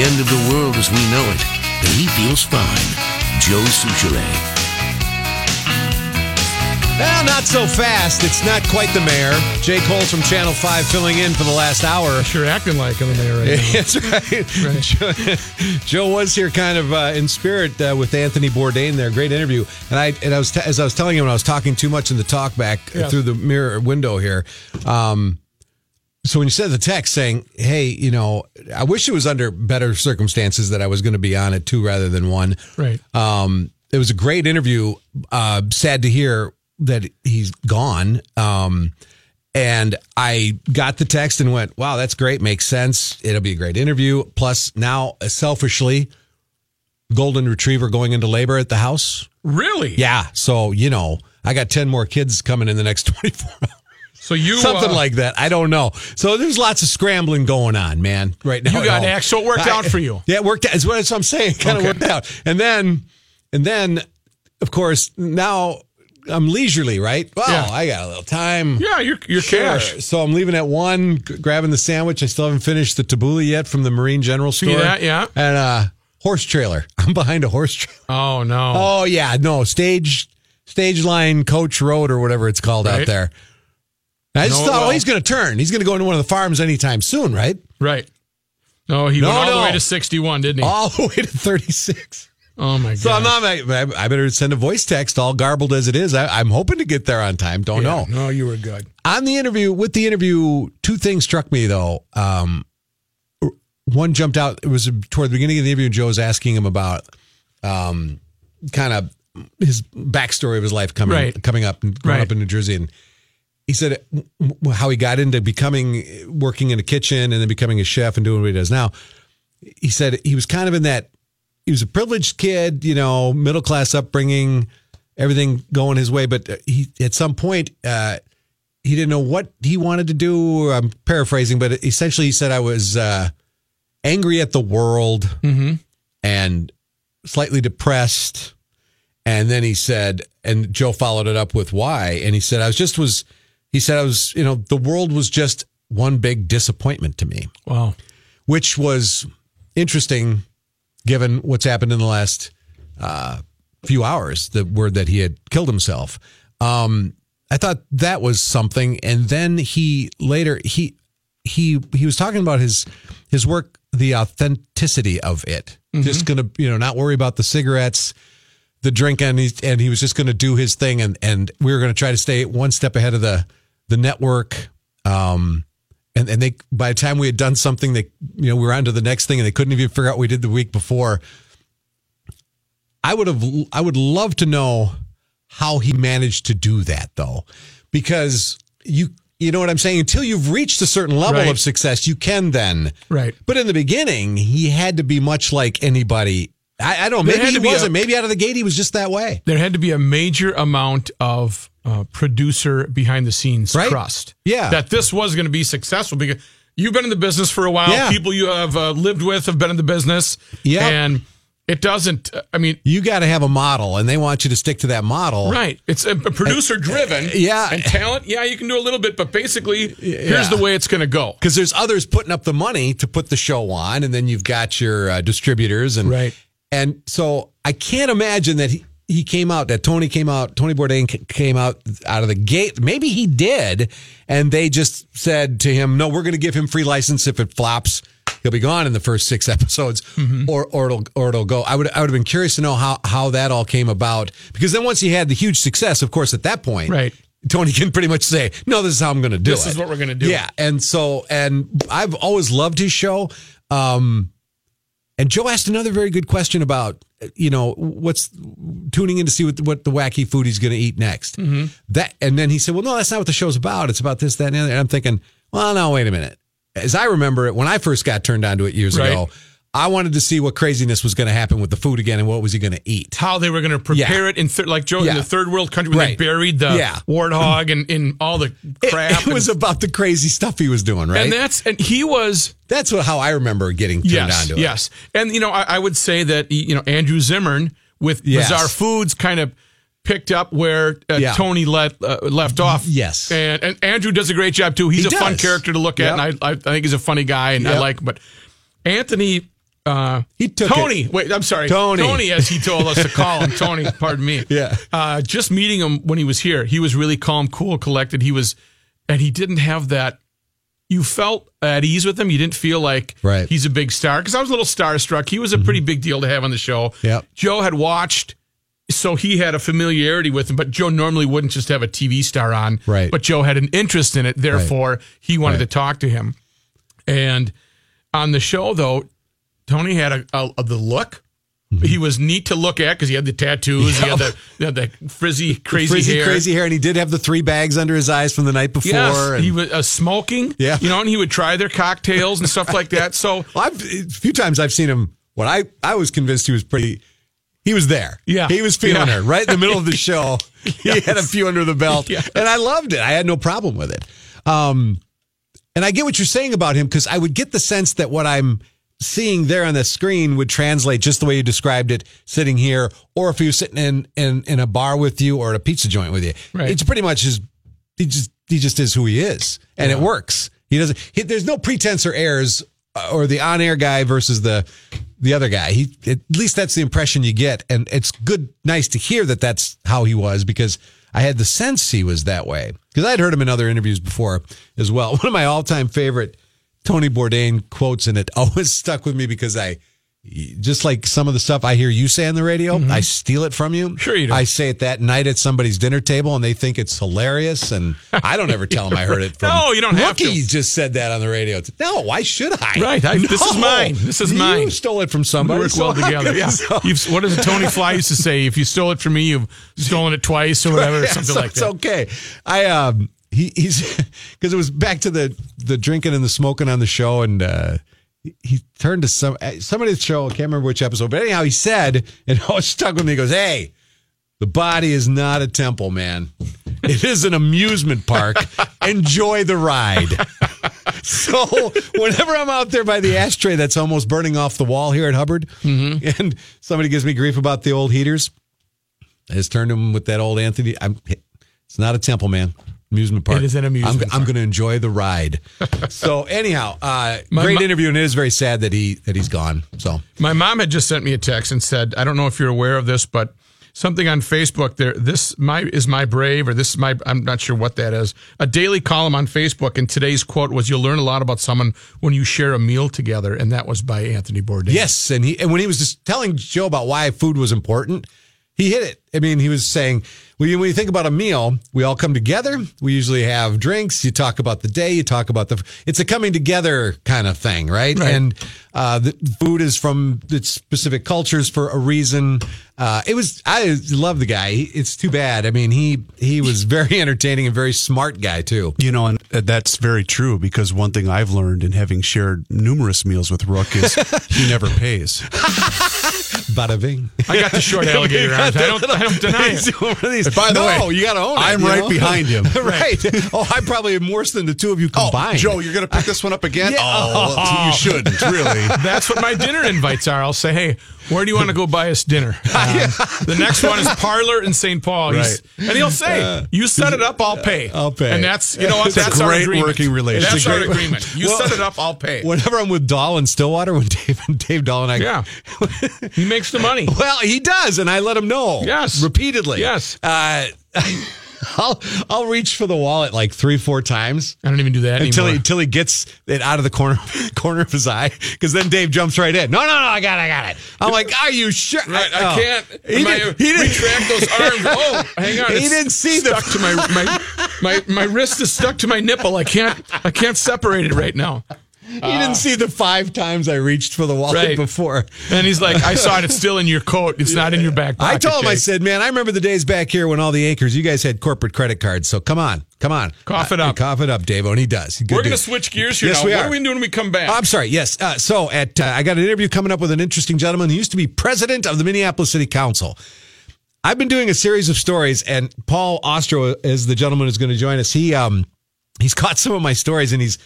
the end of the world as we know it, but he feels fine. Joe Soucheray. Well, not so fast. It's not quite the mayor. Jay Kolls from Channel 5 filling in for the last hour. Sure acting like I'm in there right now. That's right. Joe, Joe was here kind of uh, in spirit uh, with Anthony Bourdain there. Great interview. And I and I was t- as I was telling him, when I was talking too much in the talk back Yeah. through the mirror window here. Um, so when you said the text saying, "Hey, you know, I wish it was under better circumstances that I was going to be on at two rather than one." Right. Um, it was a great interview. Uh, sad to hear that he's gone. Um, and I got the text and went, wow, that's great. Makes sense. It'll be a great interview. Plus, now uh, selfishly, golden retriever going into labor at the house. Really? Yeah. So, you know, I got 10 more kids coming in the next 24 hours. So you Something uh, like that. I don't know. So there's lots of scrambling going on, man, right now. You got act- so it worked out for you. Yeah, it worked out. That's what I'm saying. Kind of Okay. worked out. And then, and then, of course, now I'm leisurely, right? Well, Yeah. I got a little time. Yeah, you're you're Sure. cash. So I'm leaving at one, grabbing the sandwich. I still haven't finished the tabbouleh yet from the Marine General Store. that, yeah. And uh horse trailer. I'm behind a horse trailer. Oh no. Oh yeah, no stage, stage line, coach road or whatever it's called out there. I just No, thought, well- he's going to turn. He's going to go into one of the farms anytime soon, right? Right. No, he No, went all no. the way to 61, didn't he? All the way to 36. oh my god. So I'm not. I, I better send a voice text, all garbled as it is. I, I'm hoping to get there on time. Don't know. No, you were good. On the interview, with the interview, two things struck me though. Um, one jumped out. It was toward the beginning of the interview. Joe was asking him about, um, kind of his backstory of his life coming Right. coming up and growing Right. up in New Jersey, and he said how he got into becoming working in a kitchen and then becoming a chef and doing what he does now. He said he was kind of in that. He was a privileged kid, you know, middle class upbringing, everything going his way. But he, at some point, uh, he didn't know what he wanted to do. I'm paraphrasing, but essentially, he said I was uh, angry at the world and slightly depressed. And then he said, and Joe followed it up with why. And he said, I was just was, he said, I was, you know, the world was just one big disappointment to me, Wow. which was interesting given what's happened in the last uh, few hours, the word that he had killed himself. Um, I thought that was something. And then he later, he, he, he was talking about his, his work, the authenticity of it. Just gonna, you know, not worry about the cigarettes, the drink and he, and he was just going to do his thing and and we were going to try to stay one step ahead of the the network um and and they by the time we had done something they you know we were on to the next thing and they couldn't even figure out what we did the week before I would have I would love to know how he managed to do that though because you you know what I'm saying until you've reached a certain level Right. of success you can then Right. but in the beginning he had to be much like anybody I, I don't know There maybe he be a- wasn't maybe out of the gate he was just that way There had to be a major amount of uh, producer behind the scenes Right. trust. Yeah. That this was going to be successful because you've been in the business for a while. Yeah. People you have uh, lived with have been in the business. Yeah. And it doesn't, I mean, you got to have a model and they want you to stick to that model Right. It's a producer driven. yeah. And talent, yeah, you can do a little bit, but basically, Yeah. here's the way it's going to go. because there's others putting up the money to put the show on and then you've got your uh, distributors and Right. And so i can't imagine that he, he came out that tony came out tony bourdain came out out of the gate maybe he did and they just said to him no we're going to give him free license if it flops he'll be gone in the first six episodes Mm-hmm. or or it'll or it'll go i would i would have been curious to know how how that all came about because then once he had the huge success of course at that point Right. Tony can pretty much say, "No, this is how I'm going to do it. This is what we're gonna do. Yeah, and so and I've always loved his show. Um, and Joe asked another very good question about you know what's tuning in to see what what the wacky food he's going to eat next. Mm-hmm. That and then he said, "Well, no, that's not what the show's about. It's about this, that, and the other." And I'm thinking, well, no, wait a minute. As I remember it, when I first got turned on to it years Right. ago, I wanted to see what craziness was going to happen with the food again and what was he going to eat. How they were going to prepare Yeah. it in thir- like Joe Yeah. in the third world country when Right. they buried the Yeah. warthog and in all the crap. it was and, about the crazy stuff he was doing, right? and that's and he was That's what how I remember getting turned yes on to it. yes and you know I, I would say that you know Andrew Zimmern with Yes. Bizarre Foods kind of picked up where uh, Yeah. Tony let uh, left off. Yes. and, and Andrew does a great job too. He's He a fun character to look at, Yep. and I, I I think he's a funny guy, and I like. But Anthony uh, He took Tony. it. Wait, I'm sorry, Tony. Tony, as he told us to call him Tony. Pardon me. Yeah. Uh, just meeting him when he was here, he was really calm, cool, collected. He was, and he didn't have that. You felt at ease with him. You didn't feel like Right. he's a big star because I was a little starstruck. He was a pretty big deal to have on the show. Yeah. Joe had watched, so he had a familiarity with him. But Joe normally wouldn't just have a TV star on. Right. But Joe had an interest in it. Therefore, he wanted to talk to him. And on the show, though, Tony had a, a, a- the look. Mm-hmm. He was neat to look at because he had the tattoos, he had the, he had the frizzy, crazy Frizzy, hair. crazy hair, and he did have the three bags under his eyes from the night before. Yes, and- he was uh, smoking. Yeah. you know, and he would try their cocktails and stuff like that. So Well, I've, a few times I've seen him. When I I was convinced he was pretty. He was there. Yeah. he was feeling Yeah. her right in the middle of the show. He had a few under the belt, Yes. and I loved it. I had no problem with it. Um, and I get what you're saying about him because I would get the sense that what I'm seeing there on the screen would translate just the way you described it, sitting here, or if he was sitting in in, in a bar with you or at a pizza joint with you. Right. It's pretty much his. He just he just is who he is, and it works. He doesn't. He, there's no pretense or airs, uh, or the on air guy versus the the other guy. He at least that's the impression you get, and it's good, nice to hear that that's how he was because I had the sense he was that way because I'd heard him in other interviews before as well. One of my all time favorite Tony Bourdain quotes, and it always stuck with me because I. Just like some of the stuff I hear you say on the radio, I steal it from you. Mm-hmm. Sure you do. I say it that night at somebody's dinner table, and they think it's hilarious, and I don't ever tell them I heard it from. No, you don't have to. Rookie just said that on the radio. No, why should I? Right, I- this is mine. This is mine. you stole it from we somebody. work so well together. Yeah. You've, what does Tony Fly used to say? If you stole it from me, you've stolen it twice or whatever, or something so like it's that. okay. I um he he's because it was back to the the drinking and the smoking on the show, and uh, he- he turned to some somebody at the show. I can't remember which episode, but anyhow, he said, and it always stuck with me. He goes, "Hey, the body is not a temple, man. It is an amusement park. Enjoy the ride." So whenever I'm out there by the ashtray that's almost burning off the wall here at Hubbard, Mm-hmm. and somebody gives me grief about the old heaters, I just turned to him with that old Anthony. I'm, it's not a temple, man. Amusement park. It is an amusement I'm, I'm going to enjoy the ride. so anyhow, uh, My great mo- interview, and it is very sad that he that he's gone. So My mom had just sent me a text and said, "I don't know if you're aware of this, but something on Facebook there. This my is my brave, or this is my. I'm not sure what that is. A daily column on Facebook, and today's quote was, "You'll learn a lot about someone when you share a meal together," and that was by Anthony Bourdain. yes, and he and when he was just telling Joe about why food was important, he hit it. I mean, he was saying, well, you- when you think about a meal, we all come together. We usually have drinks. You talk about the day. You talk about the. It's a coming together kind of thing, right? Right. And uh, the food is from its specific cultures for a reason. Uh, it was. I love the guy. It's too bad. I mean, he he was very entertaining and very smart guy too. You know, and that's very true because one thing I've learned in having shared numerous meals with Rook is he never pays. Bada bing. I got the short alligator arms. I don't. I don't deny it. By the no, way, you got to own it. I'm right know? behind him. right. Oh, I probably am worse than the two of you combined. Joe, you're going to pick this one up again? Yeah. Oh, you shouldn't, really. That's what my dinner invites are. I'll say, hey, where do you want to go buy us dinner? Um, the next one is Parlor in St. Paul. He's- And he'll say, you set it up, I'll pay. I'll pay. And that's, you know what? It's a That's our great agreement. working relationship. That's a our great- agreement. You Well- set it up, I'll pay. Whenever I'm with Dahl in Stillwater, when Dave and Dave Dahl and I, Yeah. He makes the money. well, he does, and I let him know. Yes. repeatedly. Yes. Uh, I'll I'll reach for the wallet like three, four times. I don't even do that Until he, until he gets it out of the corner corner of his eye, because then Dave jumps right in. No, no, no, I got it, I got it. I'm like, are you sure? Right, I Oh. can't. He, my, did, he didn't. retract those arms. Oh, hang on. He it's didn't see the- to my, my my my wrist is stuck to my nipple. I can't I can't separate it right now. He didn't see the five times I reached for the wallet Right. before. And he's like, I saw it. It's still in your coat. It's not in your back pocket. I told him, I said, man, I remember the days back here when all the anchors, you guys had corporate credit cards. So come on, come on. Cough it up. Uh. Cough it up, Dave. And he does. Good We're going to switch gears here Yes, now. we what are. are we doing when we come back? I'm sorry. Yes. Uh, so at uh, I got an interview coming up with an interesting gentleman who used to be president of the Minneapolis City Council. I've been doing a series of stories, and Paul Ostrow is the gentleman who's going to join us. He um he's caught some of my stories, and he's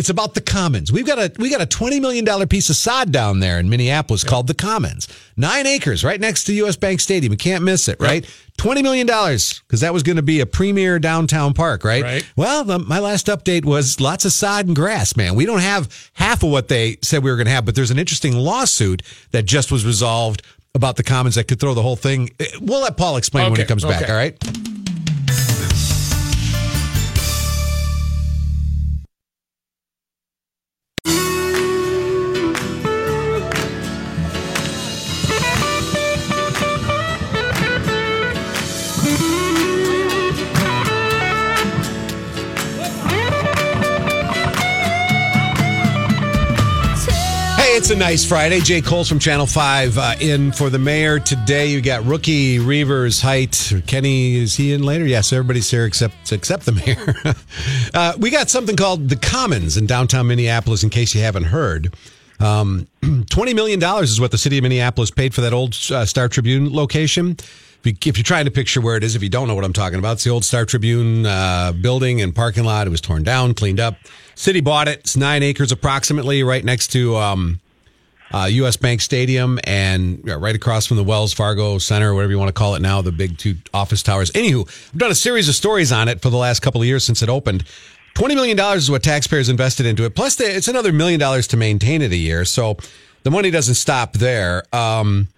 It's about the Commons. We've got a we got a twenty million dollar piece of sod down there in Minneapolis called the Commons. Nine acres, right next to U.S. Bank Stadium. You can't miss it, right? Twenty million dollars because that was going to be a premier downtown park, right? Right. Well, the, my last update was lots of sod and grass. Man, we don't have half of what they said we were going to have, but there's an interesting lawsuit that just was resolved about the Commons that could throw the whole thing. We'll let Paul explain when Okay, he comes back. okay. All right. It's a nice Friday. Jay Kolls from Channel 5 uh, in for the mayor today. You got rookie Reuvers Heidt. Kenny, is he in later? Yes, everybody's here except except the mayor. uh, we got something called the Commons in downtown Minneapolis, in case you haven't heard. Um, $20 million is what the city of Minneapolis paid for that old uh, Star Tribune location. If you're trying to picture where it is, if you don't know what I'm talking about, it's the old Star Tribune uh, building and parking lot. It was torn down, cleaned up. City bought it. It's nine acres approximately, right next to um, uh, U.S. Bank Stadium and right across from the Wells Fargo Center, whatever you want to call it now, the big two office towers. Anywho, I've done a series of stories on it for the last couple of years since it opened. $20 million is what taxpayers invested into it. Plus, it's another million dollars to maintain it a year. So the money doesn't stop there. Um,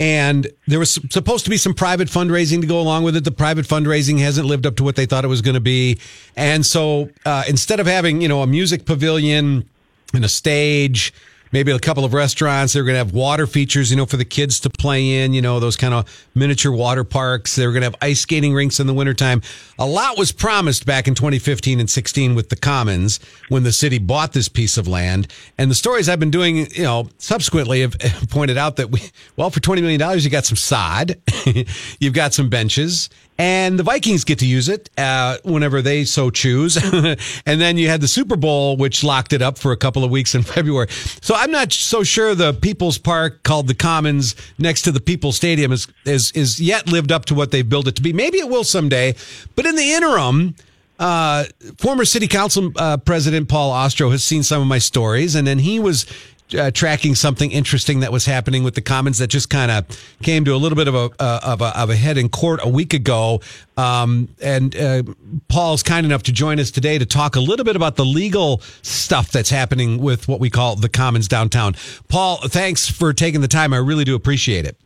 and there was supposed to be some private fundraising to go along with it. The private fundraising hasn't lived up to what they thought it was going to be. And so uh, instead of having, you know, a music pavilion and a stage, maybe a couple of restaurants, they're going to have water features, you know, for the kids to play in, you know, those kind of miniature water parks. They're going to have ice skating rinks in the wintertime. A lot was promised back in 2015 and 16 with the Commons when the city bought this piece of land. And the stories I've been doing, you know, subsequently have pointed out that we, well, for $20 million, you got some sod, you've got some benches, and the Vikings get to use it uh, whenever they so choose. and then you had the Super Bowl, which locked it up for a couple of weeks in February. So I'm not so sure the People's Park called the Commons next to the People's Stadium is is is yet lived up to what they've built it to be. Maybe it will someday, but in the interim. Uh, former city council uh, president Paul Ostrow has seen some of my stories, and then he was uh, tracking something interesting that was happening with the Commons that just kind of came to a little bit of a, uh, of a of a head in court a week ago. Um, and uh, Paul's kind enough to join us today to talk a little bit about the legal stuff that's happening with what we call the Commons downtown. Paul, thanks for taking the time. I really do appreciate it.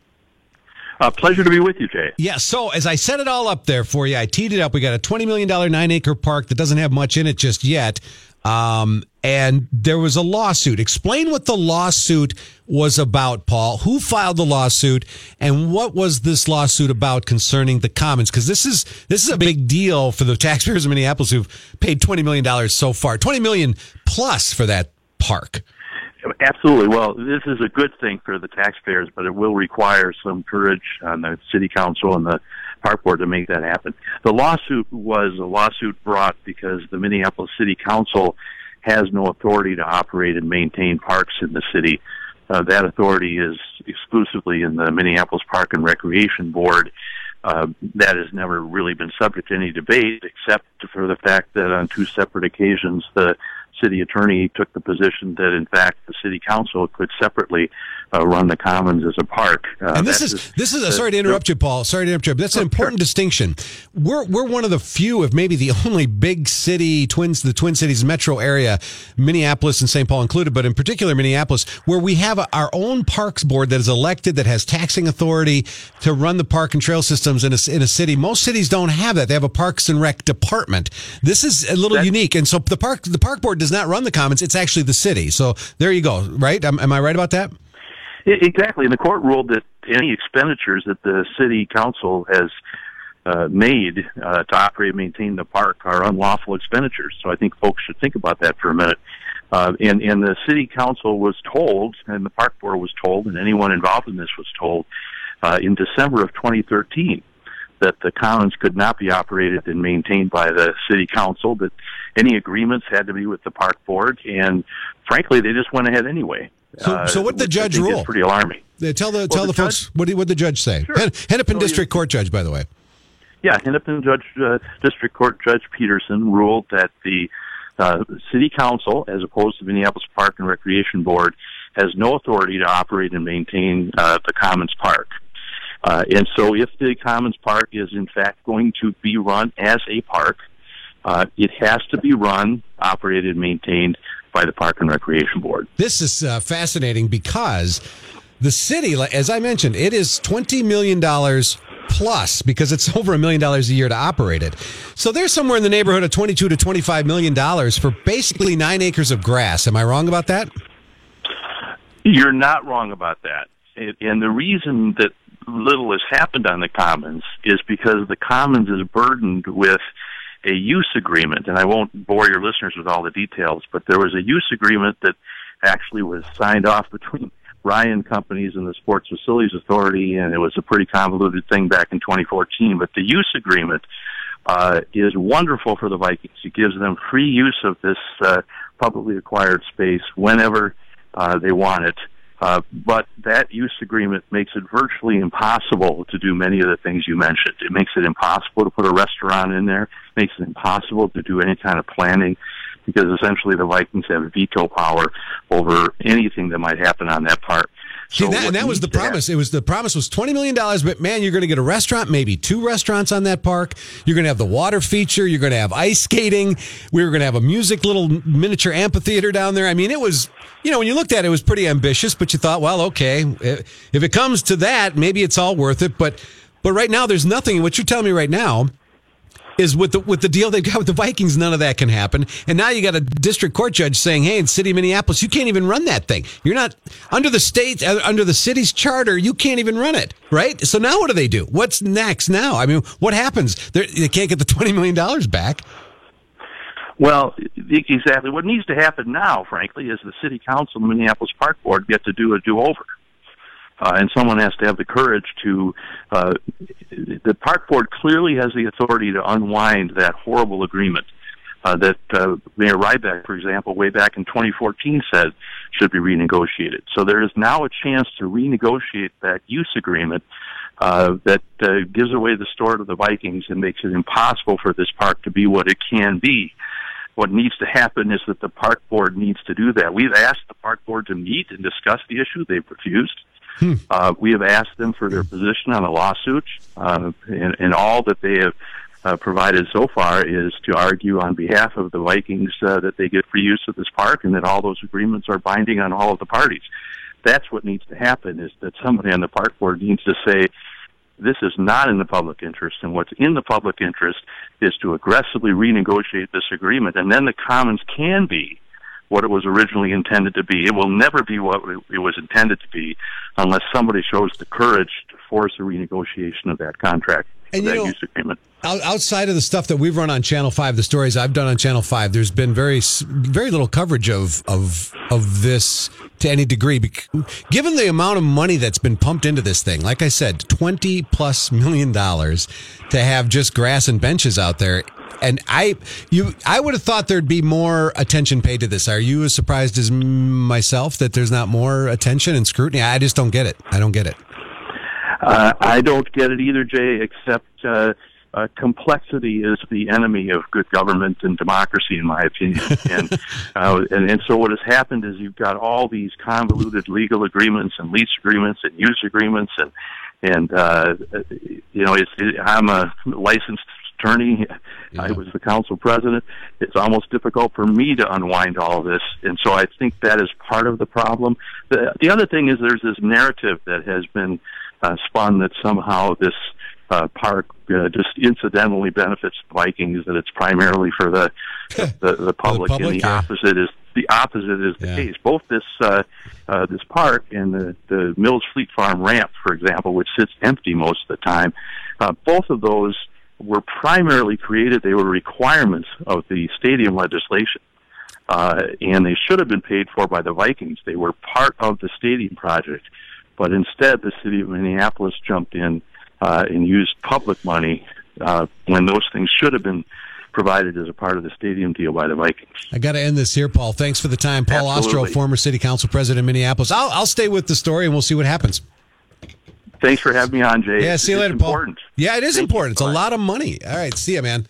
Uh, pleasure to be with you, Jay. Yeah, so as I set it all up there for you, I teed it up. We got a $20 million nine nine acre park that doesn't have much in it just yet. Um, and there was a lawsuit. Explain what the lawsuit was about, Paul. Who filed the lawsuit, and what was this lawsuit about concerning the Commons? Because this is this is a big deal for the taxpayers of Minneapolis who've paid twenty million dollars so far, twenty million plus for that park. Absolutely. Well, this is a good thing for the taxpayers, but it will require some courage on the city council and the park board to make that happen. The lawsuit was a lawsuit brought because the Minneapolis City Council has no authority to operate and maintain parks in the city. Uh, that authority is exclusively in the Minneapolis Park and Recreation Board. Uh, that has never really been subject to any debate, except for the fact that on two separate occasions the city attorney took the position that, in fact, the city council could separately uh, run the commons as a park. Uh, and this is this is a, sorry to interrupt you, Paul. Sorry to interrupt you. But that's an important distinction. We're we're one of the few, if maybe the only big city twins, the Twin Cities metro area, Minneapolis and St. Paul included, but in particular Minneapolis, where we have a, our own parks board that is elected, that has taxing authority to run the park and trail systems in a, in a city. Most cities don't have that. They have a Parks and Rec department. This is a little unique, and so the park the park board does not run the commons. It's actually the city. So there you go. Right? Am, am I right about that? Exactly. And the court ruled that any expenditures that the city council has uh, made uh, to operate and maintain the park are unlawful expenditures. So I think folks should think about that for a minute. Uh, and, and the city council was told, and the park board was told, and anyone involved in this was told, uh, in December of 2013 that the commons could not be operated and maintained by the city council, that any agreements had to be with the park board, and frankly, they just went ahead anyway. So- so what did the judge rule? Pretty alarming. Uh, Tell the tell the, the folks judge- what did, what the judge say? Sure. Hen- Hennepin So District Court judge, by the way. Yeah, Hennepin Judge uh, District Court Judge Peterson ruled that the uh, City Council, as opposed to Minneapolis Park and Recreation Board, has no authority to operate and maintain uh, the Commons Park. Uh, and so, if the Commons Park is in fact going to be run as a park, uh, it has to be run, operated, and maintained by the Park and Recreation Board. This is uh, fascinating because the city, as I mentioned, it is $20 million plus because it's over a million dollars a year to operate it. So they're somewhere in the neighborhood of 22 to 25 million dollars for basically nine acres of grass. Am I wrong about that? You're not wrong about that. And the reason that little has happened on the Commons is because the Commons is burdened with a use agreement. And I won't bore your listeners with all the details, but there was a use agreement that actually was signed off between Ryan Companies and the Sports Facilities Authority, and it was a pretty convoluted thing back in 2014. But the use agreement uh, is wonderful for the Vikings. It gives them free use of this uh, publicly acquired space whenever uh, they want it. Uh, but that use agreement makes it virtually impossible to do many of the things you mentioned. It makes it impossible to put a restaurant in there. It makes it impossible to do any kind of planning because essentially the Vikings have veto power over anything that might happen on that park. See, So that, and that was the promise. It was the promise was twenty million dollars, but man, you're going to get a restaurant, maybe two restaurants on that park. You're going to have the water feature. You're going to have ice skating. We were going to have a music little miniature amphitheater down there. I mean, it was, you know, when you looked at it, it was pretty ambitious. But you thought, well, okay, if if it comes to that, maybe it's all worth it. But but right now, there's nothing. What you're telling me right now is with the with the deal they've got with the Vikings, none of that can happen. And now you got a district court judge saying, "Hey, in city of Minneapolis, you can't even run that thing. You're not under the state uh, under the city's charter. You can't even run it, right? So now what do they do? What's next now? I mean, what happens? They're, they can't get the twenty million dollars back. Well, exactly. What needs to happen now, frankly, is the City Council and the Minneapolis Park Board get to do a do-over. Uh, and someone has to have the courage to. Uh, the park board clearly has the authority to unwind that horrible agreement uh, that uh, Mayor Rybak, for example, way back in 2014 said should be renegotiated. So there is now a chance to renegotiate that use agreement uh, that uh, gives away the store to the Vikings and makes it impossible for this park to be what it can be. What needs to happen is that the park board needs to do that. We've asked the park board to meet and discuss the issue. They've refused. Uh, we have asked them for their position on the lawsuit, uh, and, and all that they have uh, provided so far is to argue on behalf of the Vikings uh, that they get free use of this park and that all those agreements are binding on all of the parties. That's what needs to happen. Is that somebody on the park board needs to say this is not in the public interest, and what's in the public interest is to aggressively renegotiate this agreement, and then the commons can be what it was originally intended to be. It will never be what it was intended to be unless somebody shows the courage to force a renegotiation of that contract, And that know- use agreement. Outside of the stuff that we've run on Channel Five, the stories I've done on Channel Five, there's been very very little coverage of of of this to any degree. Given the amount of money that's been pumped into this thing, like I said, twenty plus million dollars to have just grass and benches out there. And I, you, I would have thought there'd be more attention paid to this. Are you as surprised as myself that there's not more attention and scrutiny? I just don't get it. I don't get it. Uh, I don't get it either, Jay, except uh, uh, complexity is the enemy of good government and democracy, in my opinion. and, uh, and and so what has happened is you've got all these convoluted legal agreements and lease agreements and use agreements, and and uh, you know, it's, it, I'm a licensed attorney. I was the council president. It's almost difficult for me to unwind all of this, and so I think that is part of the problem. The, the other thing is there's this narrative that has been uh, spun that somehow this uh, park uh, just incidentally benefits the Vikings, that it's primarily for the the, the public, public, and the yeah. opposite is the opposite is the Yeah. case. Both this uh, uh, this park and the, the Mills Fleet Farm ramp, for example, which sits empty most of the time, uh, both of those were primarily created. They were requirements of the stadium legislation. Uh, and they should have been paid for by the Vikings. They were part of the stadium project, but instead the city of Minneapolis jumped in uh, and used public money uh, when those things should have been provided as a part of the stadium deal by the Vikings. I got to end this here, Paul. Thanks for the time. Paul Absolutely. Ostrow, former city council president of Minneapolis. I'll, I'll stay with the story and we'll see what happens. Thanks for having me on, Jay. Yeah, see you It's later, Paul. important. Yeah, it is Thank you. important. It's a lot of money. All right, see ya, man.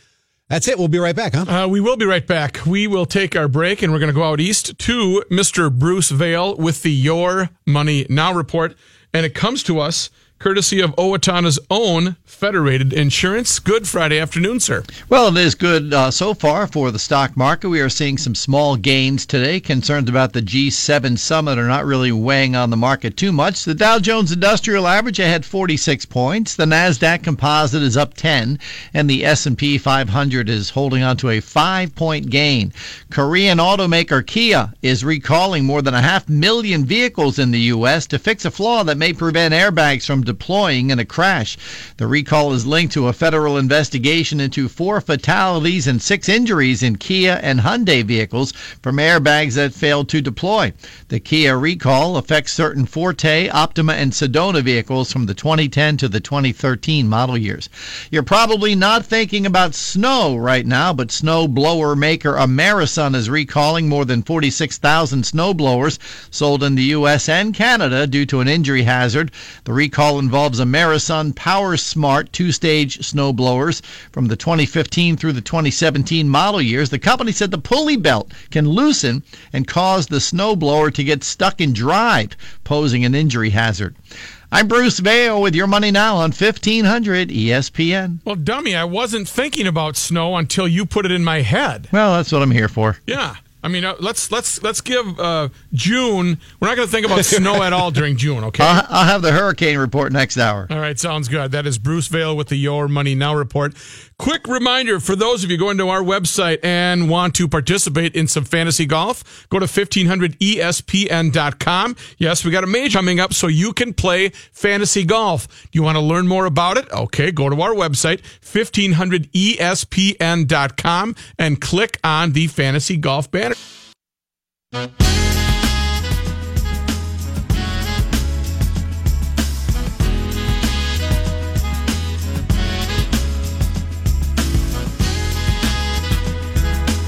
That's it. We'll be right back, huh? Uh, we will be right back. We will take our break and we're going to go out east to Mr. Bruce Vale with the Your Money Now report. And it comes to us courtesy of Owatonna's own Federated Insurance. Good Friday afternoon, sir. Well, it is good uh, so far for the stock market. We are seeing some small gains today. Concerns about the G7 summit are not really weighing on the market too much. The Dow Jones Industrial Average ahead 46 points. The Nasdaq Composite is up 10, and the S&P 500 is holding on to a five-point gain. Korean automaker Kia is recalling more than a half million vehicles in the U.S. to fix a flaw that may prevent airbags from deploying in a crash. The recall is linked to a federal investigation into four fatalities and six injuries in Kia and Hyundai vehicles from airbags that failed to deploy. The Kia recall affects certain Forte, Optima, and Sedona vehicles from the 2010 to the 2013 model years. You're probably not thinking about snow right now, but snow blower maker Amerisun is recalling more than 46,000 snow blowers sold in the U.S. and Canada due to an injury hazard. The recall involves a Amerisun Power Smart two stage snow blowers from the 2015 through the 2017 model years. The company said the pulley belt can loosen and cause the snow blower to get stuck in drive, posing an injury hazard. I'm Bruce Vail with your money now on E 1500 ESPN. Well, dummy, I wasn't thinking about snow until you put it in my head. Well, that's what I'm here for. Yeah. I mean, uh, let's let's let's give uh, June. We're not going to think about snow at all during June, okay? I'll, I'll have the hurricane report next hour. All right, sounds good. That is Bruce Vail with the Your Money Now report. Quick reminder for those of you going to our website and want to participate in some fantasy golf, go to E 1500ESPN.com. Yes, we got a mage coming up so you can play fantasy golf. Do you want to learn more about it? Okay, go to our website, E 1500ESPN.com, and click on the fantasy golf banner.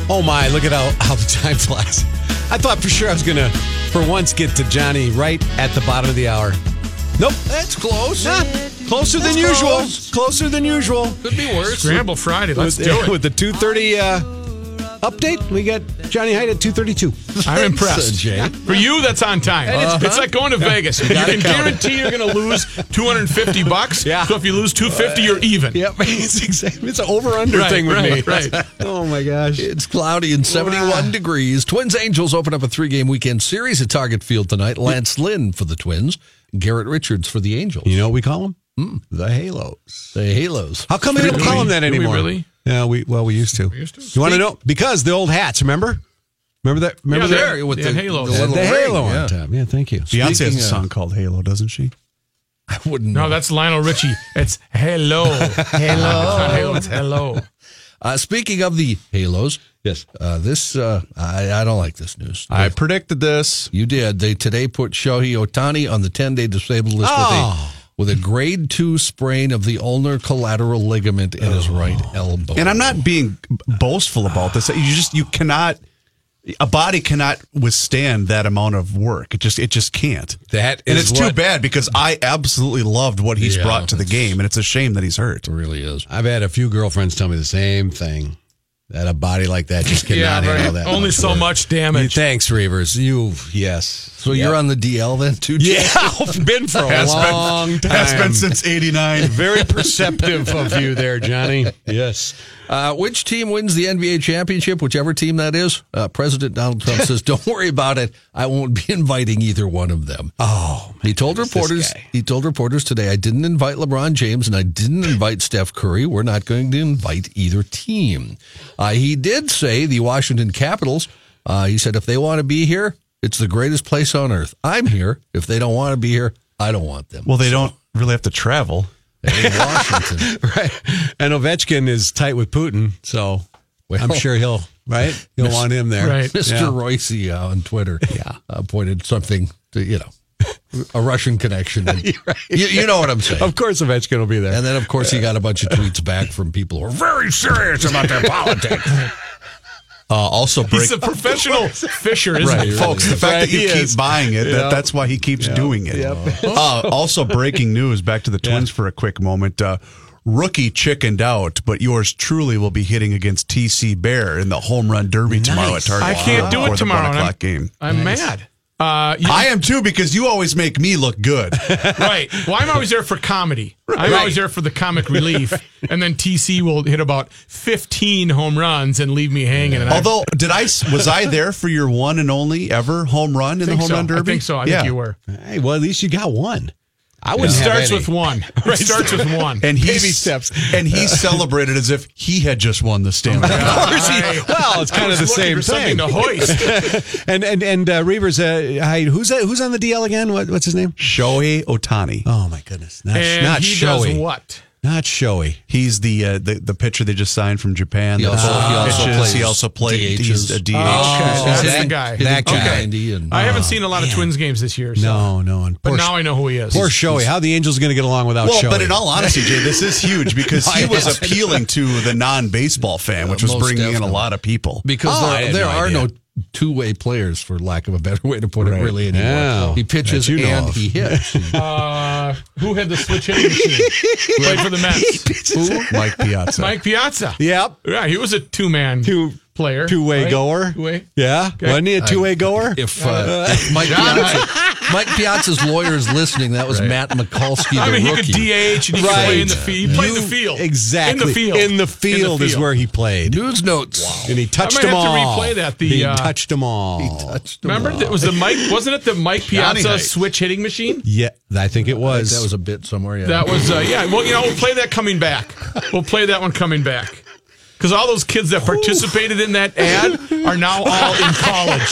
Oh my, look at how, how the time flies. I thought for sure I was going to, for once, get to Johnny right at the bottom of the hour. Nope. That's close. Ah, closer than That's usual. Closer than usual. Could be worse. Scramble Friday. Let's with, do it. With the 2.30 uh, update, we got Johnny Heidt at 2.32. I'm impressed. Jay. For you, that's on time. It's, it's like going to Vegas. You, got can it guarantee you're going to lose 250 bucks. Yeah. So if you lose 250, you're even. Yep. It's, exactly, it's an over-under Right, thing with right, me. right. Oh my gosh. It's cloudy and 71 Wow. degrees. Twins Angels open up a three game weekend series at Target Field tonight. Lance Lynn for the Twins, Garrett Richards for the Angels. You know what we call them? Hmm. The Halos. the Halos. How come we don't call we? them that Do we anymore? really? Yeah, we well we used to. We used to? You want to know because the old hats? Remember? Remember that? Remember Yeah, that? they're- with they the, had halos. the The, little the ring, Halo yeah. on top. Yeah, thank you. Beyonce has Speaking a of- song called Halo, doesn't she? I wouldn't know. No, that's Lionel Richie. It's hello. hello. It's not hello. It's hello. Uh, speaking of the Halos, Yes. uh, this uh, I, I don't like this news. I predicted this. You did. They today put Shohei Ohtani on the 10 day disabled list Oh. With a grade two sprain of the ulnar collateral ligament in his oh. right elbow. And I'm not being boastful about this. You just you cannot a body cannot withstand that amount of work. It just it just can't. That and is it's too bad because I absolutely loved what he's Yeah, brought to the game, and it's a shame that he's hurt. It really is. I've had a few girlfriends tell me the same thing. That a body like that just cannot Yeah, handle that. Only much so work. much damage. Thanks, Reuvers. You yes. So you're on the DL then too? Yeah, I've been for a Has been- long time. Has been since '89. Very perceptive of you there, Johnny. Yes. Uh, which team wins the NBA championship? Whichever team that is. Uh, President Donald Trump says, "Don't worry about it. I won't be inviting either one of them." Oh, He told reporters. He told reporters today, "I didn't invite LeBron James and I didn't invite Steph Curry. We're not going to invite either team." Uh, he did say the Washington Capitals. Uh, he said, "If they want to be here, it's the greatest place on earth. I'm here. If they don't want to be here, I don't want them." Well, they don't really have to travel. in Washington. right. And Ovechkin is tight with Putin, so I'm sure he'll right. He'll want him there. Right. Mr. Yeah. Royce uh, on Twitter Yeah. uh, pointed something to, you know, a Russian connection. And you, you know what I'm saying. Of course, Ovechkin will be there. And then, of course, he got a bunch of tweets back from people who are very serious about their politics. Uh, also, break, He's a professional fisher, isn't right, he? folks. The fact Right, that you keep is. buying it, Yep. that, that's why he keeps doing it. Uh, also, breaking news. Back to the Twins for a quick moment. Uh, rookie chickened out, but yours truly will be hitting against TC Bear in the home run derby tomorrow at Target. I can't do it tomorrow. One and I'm- o'clock game. I'm mad. Uh, you- I am too because you always make me look good. right. Well, I'm always there for comedy. I'm always there for the comic relief, and then TC will hit about 15 home runs and leave me hanging. And I- Although, did I was I there for your one and only ever home run in the home so. run derby? I think so. I yeah. think you were. Hey, well, at least you got one. I It wouldn't starts with one. It starts with one. And he Baby steps. And he celebrated as if he had just won the Stanley Cup. I- Well, it's kind of the same thing. to hoist. and and and uh, Reuvers, uh, who's that, who's on the DL again? What, what's his name? Shohei Ohtani. Oh my goodness, not And not he showy, does what? Not showy. He's the, uh, the the pitcher they just signed from Japan. He also- he also pitches. plays He also played. DHs. He's a DH. Oh, okay. Oh, That's that- the guy. that guy. 290 and I haven't seen a lot of. Twins games this year. So. No, no, and But poor, now I know who he is. poor showy. How the Angels going to get along without Well, showy? but in all honesty, Jay, this is huge because he was appealing to the non-baseball fan, which was Most bringing in a lot of people. because Oh, there, there no are idea. no two-way players, for lack of a better way to put it, really anymore. Yeah. He pitches you know and of. he hits. Uh, who had the switch hitting machine? Played for the Mets. Who? Mike Piazza. Mike Piazza. Yep. Yeah, he was a two man Two- player. two-way right? goer. Two-way. Yeah, wasn't he a two-way goer? If, uh, if Mike, Piazza, Mike Piazza's lawyer is listening, that was Matt Mikulski, the I mean, he rookie. could DH and he could Right. play in the field. He played You- the field. Exactly. In the field. In the field is field. where he played. News notes. And he touched might them have to replay that. The, he uh, touched them all. He touched him Remember, all. that was the Mike? Wasn't it the Mike Piazza switch hitting machine? Yeah, I think it was. think that was a bit somewhere. Yeah. That was uh, yeah. Well, you know, we'll play that coming back. We'll play that one coming back. Because all those kids that participated in that ad are now all in college.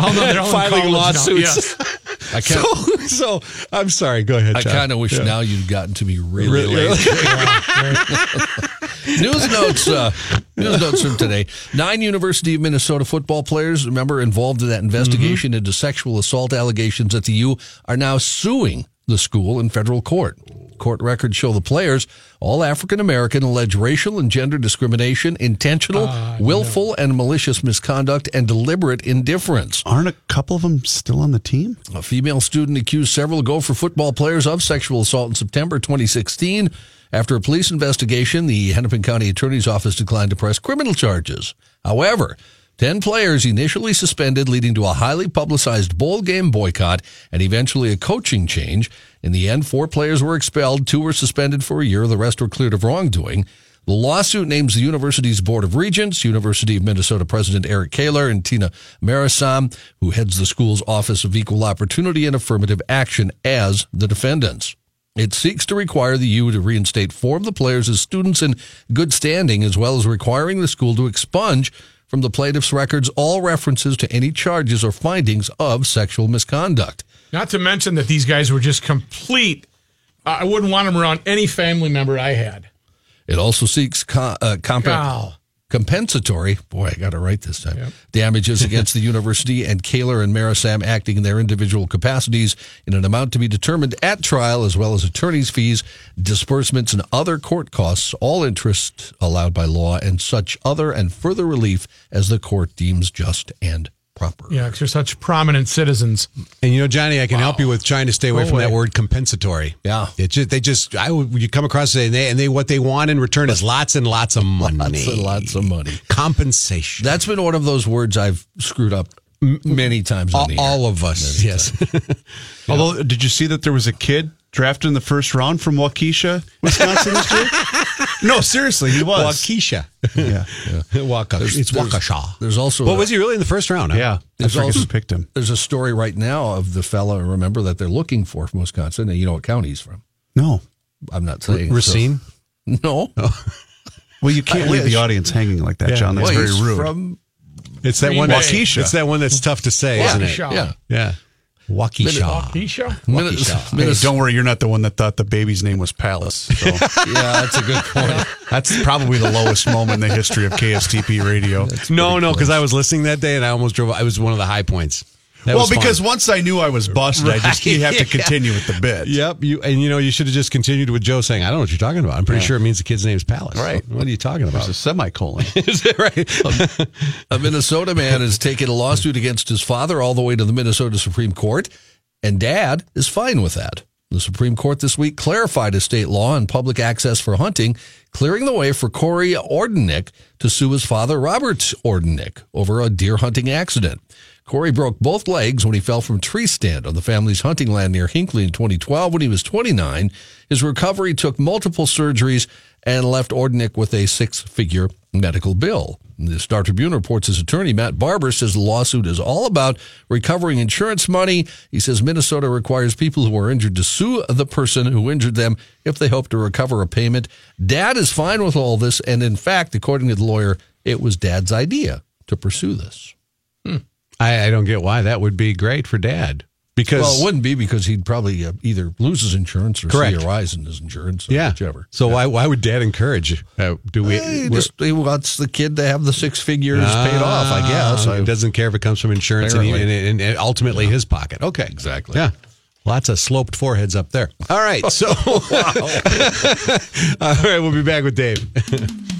All, they're all in Filing college now. lawsuits. Yes. I kind so, so I'm sorry. Go ahead. I kind of wish now you'd gotten to me really, Really? late. news notes. Uh, news notes from today. Nine University of Minnesota football players, remember, involved in that investigation into sexual assault allegations at the U, are now suing the school in federal court. Court records show the players, all African American, allege racial and gender discrimination, intentional, ah, willful, and malicious misconduct, and deliberate indifference. Aren't a couple of them still on the team? A female student accused several Gopher football players of sexual assault in September 2016. After a police investigation, the Hennepin County Attorney's Office declined to press criminal charges. However, 10 players initially suspended, leading to a highly publicized bowl game boycott and eventually a coaching change. In the end, four players were expelled, two were suspended for a year, the rest were cleared of wrongdoing. The lawsuit names the university's Board of Regents, University of Minnesota President Eric Kaler, and Tina Marisam, who heads the school's Office of Equal Opportunity and Affirmative Action, as the defendants. It seeks to require the U to reinstate four of the players as students in good standing, as well as requiring the school to expunge from the plaintiff's records all references to any charges or findings of sexual misconduct. Not to mention that these guys were just complete. I wouldn't want them around any family member I had. It also seeks co- uh, comp-. Compensatory, boy, I got it right this time, damages against the university and Kaler and Marisam acting in their individual capacities in an amount to be determined at trial, as well as attorney's fees, disbursements, and other court costs, all interest allowed by law, and such other and further relief as the court deems just and proper. Yeah, because you're such prominent citizens. And you know, Johnny, I can help you with trying to stay away Go from that word compensatory. Yeah. it just they just I would you come across it and they and they what they want in return is lots and lots of money, Lots and lots of money. compensation. That's been one of those words I've screwed up many times on all, the all of us, yes. Although, did you see that there was a kid drafted in the first round from Waukesha, Wisconsin this year? no, seriously, he was. Waukesha, Yeah. Waukesha. It's Waukesha. There's also What a- was he really in the first round? huh? Yeah. I There's forget also- who picked him. There's a story right now of the fella, remember, that they're looking for from Wisconsin. And you know what county he's from. No. I'm not saying. Racine. So, no. Well, you can't I leave wish. the audience hanging like that, Yeah. John. That's Well, very he's rude. From It's that Green one. That's, Waukesha. it's that one that's tough to say, isn't it? Yeah. Yeah. Waukesha. Keisha? Minne- Waukesha. Hey, don't worry, you're not the one that thought the baby's name was Palace. So yeah, that's a good point. that's probably the lowest moment in the history of KSTP radio. No, no, because I was listening that day and I almost drove. I was one of the high points. That well, was fun. because once I knew I was busted, I just you have to continue with the bit. Yep, you and you know you should have just continued with Joe saying, "I don't know what you're talking about." I'm pretty sure it means the kid's name's Palace. Right. What are you talking There's about? a semicolon. Is it right? A Minnesota man has taken a lawsuit against his father all the way to the Minnesota Supreme Court, and dad is fine with that. The Supreme Court this week clarified a state law on public access for hunting, clearing the way for Corey Ordennick to sue his father, Robert Ordennick, over a deer hunting accident. Corey broke both legs when he fell from tree stand on the family's hunting land near Hinckley in 2012 when he was 29. His recovery took multiple surgeries and left Ordennick with a six figure medical bill. The Star Tribune reports his attorney, Matt Barber, says the lawsuit is all about recovering insurance money. He says Minnesota requires people who are injured to sue the person who injured them if they hope to recover a payment. Dad is fine with all this. And in fact, according to the lawyer, it was dad's idea to pursue this. Hmm. I, I don't get why that would be great for dad. Because Well, it wouldn't be because he'd probably uh, either lose his insurance or Correct. see a rise in his insurance, or yeah, whichever. So why why would dad encourage? Uh, do we? He just he wants the kid to have the six figures paid off. I guess. Ah, I, He doesn't care if it comes from insurance and, he, and, and, and ultimately his pocket. Okay, Exactly. Yeah. Lots of sloped foreheads up there. All right. So, all right, we'll be back with Dave.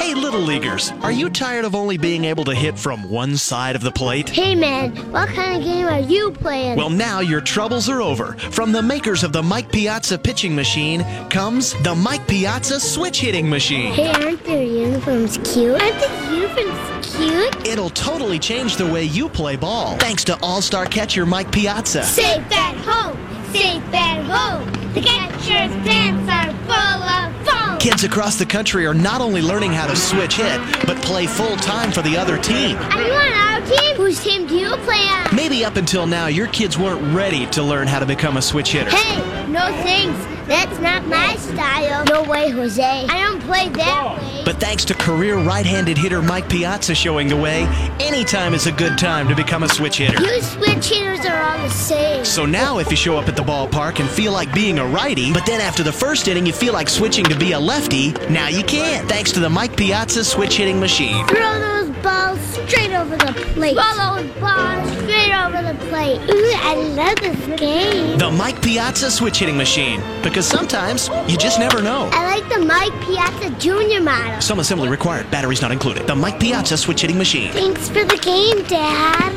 Hey, Little Leaguers, are you tired of only being able to hit from one side of the plate? Hey man, what kind of game are you playing? Well, now your troubles are over. From the makers of the Mike Piazza pitching machine comes the Mike Piazza switch hitting machine. hey, aren't their uniforms cute? Aren't the uniforms cute? It'll totally change the way you play ball. Thanks to All Star catcher Mike Piazza. Safe at home, safe at home. The catcher's pants are full of foam. Kids across the country are not only learning how to switch hit, but play full time for the other team. Are you on our team? Whose team do you play on? Maybe up until now, your kids weren't ready to learn how to become a switch hitter. Hey, no thanks. That's not my style. No way, Jose. I don't play that way. But thanks to career right handed hitter Mike Piazza showing the way, anytime is a good time to become a switch hitter. you switch hitters are all the same. So now, if you show up at the ballpark and feel like being a righty, but then after the first inning you feel like switching to be a lefty, now you can, thanks to the Mike Piazza switch hitting machine. Throw those balls straight over the plate. Throw those balls straight over the plate. Ooh, I love this game. The Mike Piazza switch hitting machine, because sometimes you just never know. I like the Mike Piazza Junior model. Some assembly required, batteries not included. The Mike Piazza switch hitting machine. Thanks for the game, Dad.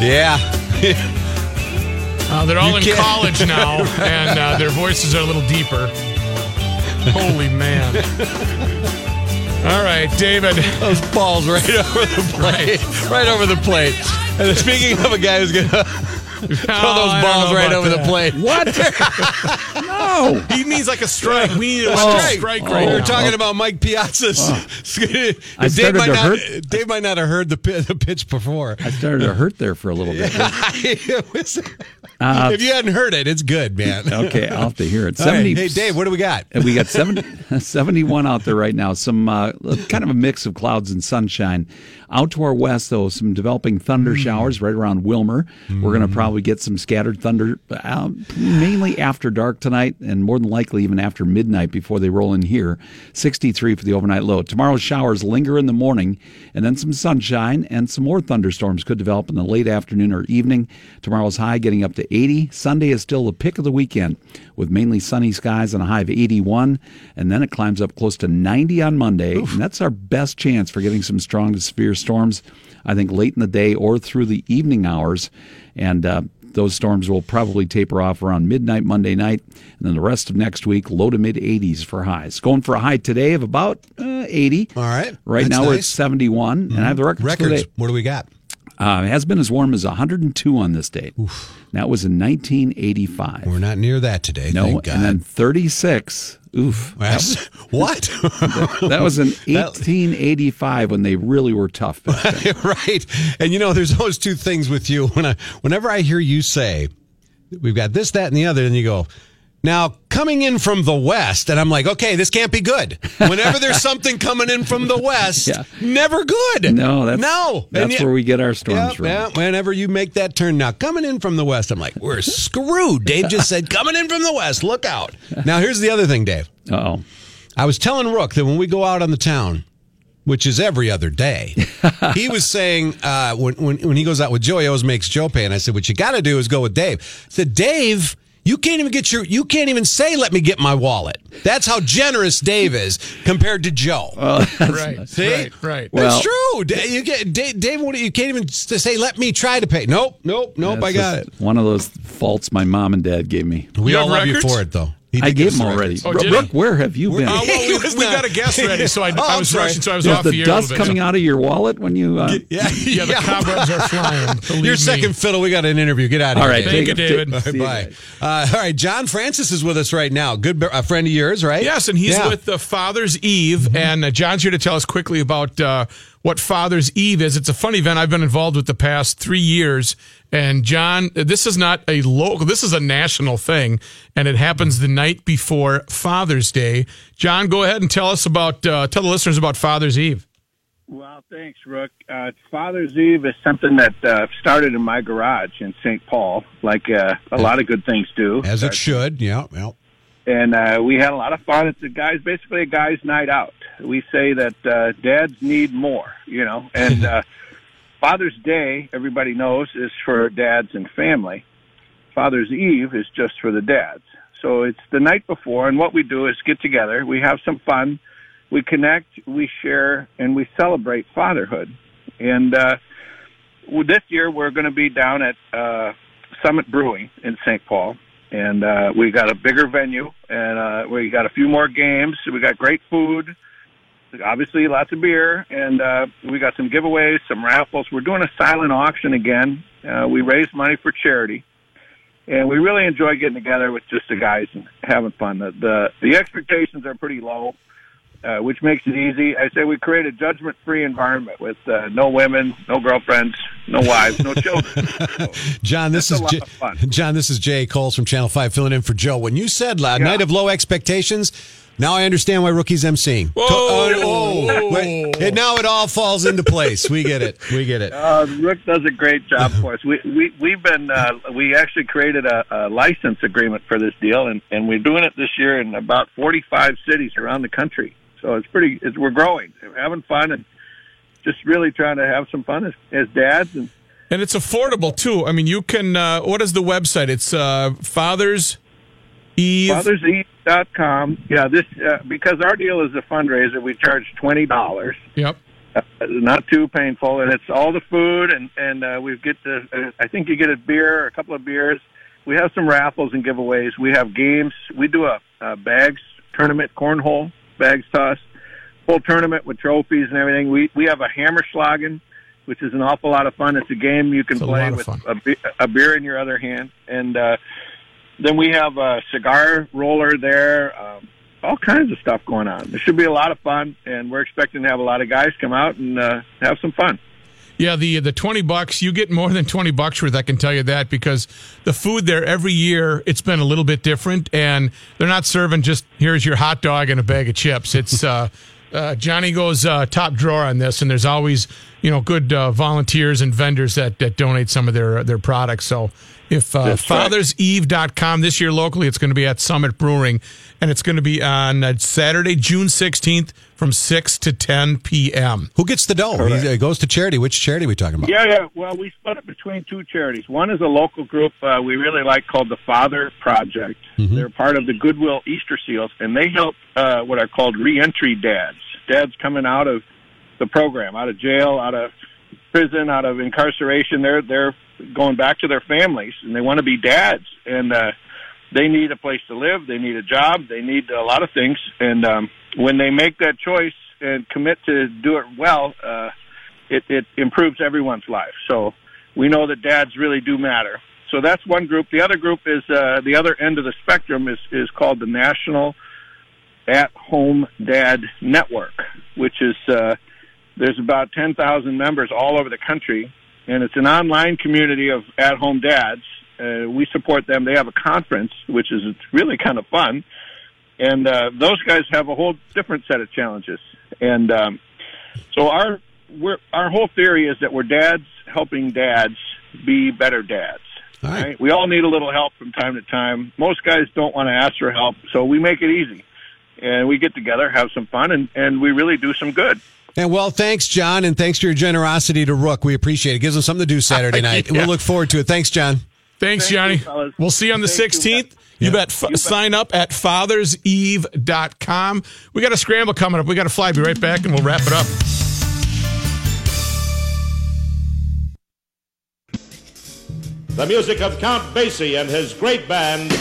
Yeah. Uh, they're all You in can't- college now, and uh, their voices are a little deeper. Holy man. All right, David. Those balls right over the plate. Right, over the plate. And speaking of a guy who's going to throw those Oh, balls right over the plate. What? no. He means like a strike. We need a Oh. strike, strike Oh, right we were talking about Mike Piazza's. Dave, I started might to not, hurt- Dave might not have heard the, the pitch before. I started to hurt there for a little bit. Was- Uh, if you hadn't heard it, it's good, man. okay, I'll have to hear it. All right. 70, Hey, Dave, what do we got? We got 70, 71 out there right now. Some uh, kind of a mix of clouds and sunshine. Out to our west, though, some developing thunder Mm. showers right around Willmar. We're going to probably get some scattered thunder, uh, mainly after dark tonight, and more than likely even after midnight before they roll in here. 63 for the overnight low. Tomorrow's showers linger in the morning, and then some sunshine and some more thunderstorms could develop in the late afternoon or evening. Tomorrow's high getting up to 80. Sunday is still the pick of the weekend with mainly sunny skies and a high of 81. And then it climbs up close to 90 on Monday. And that's our best chance for getting some strong to severe storms, I think, late in the day or through the evening hours. And uh, those storms will probably taper off around midnight Monday night. And then the rest of next week, low to mid 80s for highs. Going for a high today of about uh, 80. All right. Right now we're at nice. 71. And I have the records, for Records. today. What do we got? Uh, it has been as warm as 102 on this date. That was in 1985. We're not near that today. no, thank God. and then 36. Oof. That That's- what? was, that was in 1885 when they really were tough then. right. And you know, there's always two things with you. When I, whenever I hear you say, "We've got this, that, and the other," and you go. Now, coming in from the west, and I'm like, okay, this can't be good. Whenever there's something coming in from the west, Yeah. never good. No, that's, no. That's where we get our storms Yeah, from. yeah, whenever you make that turn now, coming in from the west, I'm like, we're screwed. Dave just said, coming in from the west, look out. Now, here's the other thing, Dave. Uh-oh. I was telling Rook that when we go out on the town, which is every other day, he was saying uh, when, when when he goes out with Joey, he always makes Joe pay. And I said, what you got to do is go with Dave. I said, Dave, You can't even get your. You can't even say, "Let me get my wallet." That's how generous Dave is compared to Joe. right, See? right, right. That's true. Da- You get Dave. Dave what you can't even say, "Let me try to pay." Nope, nope, nope. I got it. One of those faults my mom and dad gave me. We all have love you for it, though. He I did give gave them us already. records. Oh, did Brooke, he? where have you been? Oh, well, we, we got a guest ready, so I, Oh, I was sorry. rushing, so I was Is off the the air a dust bit. coming out of your wallet when you? Uh, Yeah, Yeah, the cobwebs are flying. believe Your me. second fiddle. We got an interview. Get out of All here. right, Dave. Thank you, David. All See right, you bye. Uh, all right, John Francis is with us right now. Good, a friend of yours, right? Yes, and he's Yeah. with the Father's Eve, and uh, John's here to tell us quickly about uh, what Father's Eve is. It's a fun event I've been involved with the past three years. And John, this is not a local; this is a national thing, and it happens the night before Father's Day. John, go ahead and tell us about uh, tell the listeners about Father's Eve. Well, thanks, Rook. Uh, Father's Eve is something that uh, started in my garage in St. Paul, like uh, a lot of good things do. as it should. Yeah, yeah. and uh, we had a lot of fun. It's a guys, basically a guys' night out. We say that uh, dads need more, you know. And uh, Father's Day, everybody knows, is for dads and family. Father's Eve is just for the dads. So it's the night before, and what we do is get together. We have some fun. We connect, we share, and we celebrate fatherhood. And uh, this year we're going to be down at uh, Summit Brewing in St. Paul, and uh, we got a bigger venue, and uh, we got a few more games. We got great food, obviously lots of beer, and uh, we got some giveaways, some raffles. We're doing a silent auction again. Uh, we raise money for charity, and we really enjoy getting together with just the guys and having fun. The the, the expectations are pretty low. Uh, which makes it easy. I say we create a judgment-free environment with uh, no women, no girlfriends, no wives, no children. So, John, this is J- fun. John. This is Jay Kolls from Channel Five, filling in for Joe. When you said uh, night of low expectations, now I understand why rookie's emceeing. Whoa. To- oh, oh, wait. And now it all falls into place. We get it. We get it. Uh, Rick does a great job for us. We we we've been uh, we actually created a, a license agreement for this deal, and and we're doing it this year in about 45 cities around the country. So it's pretty. It's, we're growing, we're having fun, and just really trying to have some fun as, as dads. And And it's affordable too. I mean, you can. Uh, what is the website? It's uh, Father's Eve. FathersEve.com. Yeah, this uh, because our deal is a fundraiser. We charge twenty dollars. Yep. uh, not too painful, and it's all the food, and and uh, we get the. Uh, I think you get a beer, a couple of beers. We have some raffles and giveaways. We have games. We do a, a bags tournament, cornhole bags toss, full tournament with trophies and everything. We we have a hammerschlagen, which is an awful lot of fun. It's a game you can play with a, a beer in your other hand, and uh, then we have a cigar roller there. Um, all kinds of stuff going on. It should be a lot of fun, and we're expecting to have a lot of guys come out and uh, have some fun. Yeah, the the twenty bucks you get more than twenty bucks worth. I can tell you that because the food there every year it's been a little bit different, and they're not serving just here's your hot dog and a bag of chips. It's uh, uh, Johnny goes uh, top drawer on this, and there's always you know good uh, volunteers and vendors that that donate some of their their products. So if uh, That's right. FathersEve.com this year locally, it's going to be at Summit Brewing, and it's going to be on uh, Saturday, June sixteenth, from six to ten p.m. Who gets the dough? Correct. He, it goes to charity. Which charity are we talking about? Yeah, yeah. Well, we split it between two charities. One is a local group uh, we really like called the Father Project. They're part of the Goodwill Easter Seals, and they help uh, what are called reentry dads. Dads coming out of the program, out of jail, out of prison, out of incarceration. They're they're going back to their families, and they want to be dads, and uh, they need a place to live. They need a job. They need a lot of things, and um, when they make that choice and commit to do it well. Uh, it, it improves everyone's life. So we know that dads really do matter. So that's one group. The other group is uh, the other end of the spectrum is is called the National At Home Dad Network, which is uh, there's about ten thousand members all over the country, and it's an online community of at home dads. Uh, we support them. They have a conference, which is really kind of fun, and uh, those guys have a whole different set of challenges. And um, so our we're, our whole theory is that we're dads helping dads be better dads. All right. Right? We all need a little help from time to time. Most guys don't want to ask for help, so we make it easy. And we get together, have some fun, and, and we really do some good. And well, thanks, John, and thanks for your generosity to Rook. We appreciate it. Gives us something to do Saturday night. and We'll look forward to it. Thanks, John. Thanks, Thank you, Johnny. fellas. we'll see you on the Thank you, 16th. You, bet. F- You bet. Sign up at fatherseve.com. We got a scramble coming up. We got to fly. Be right back, and we'll wrap it up. The music of Count Basie and his great band,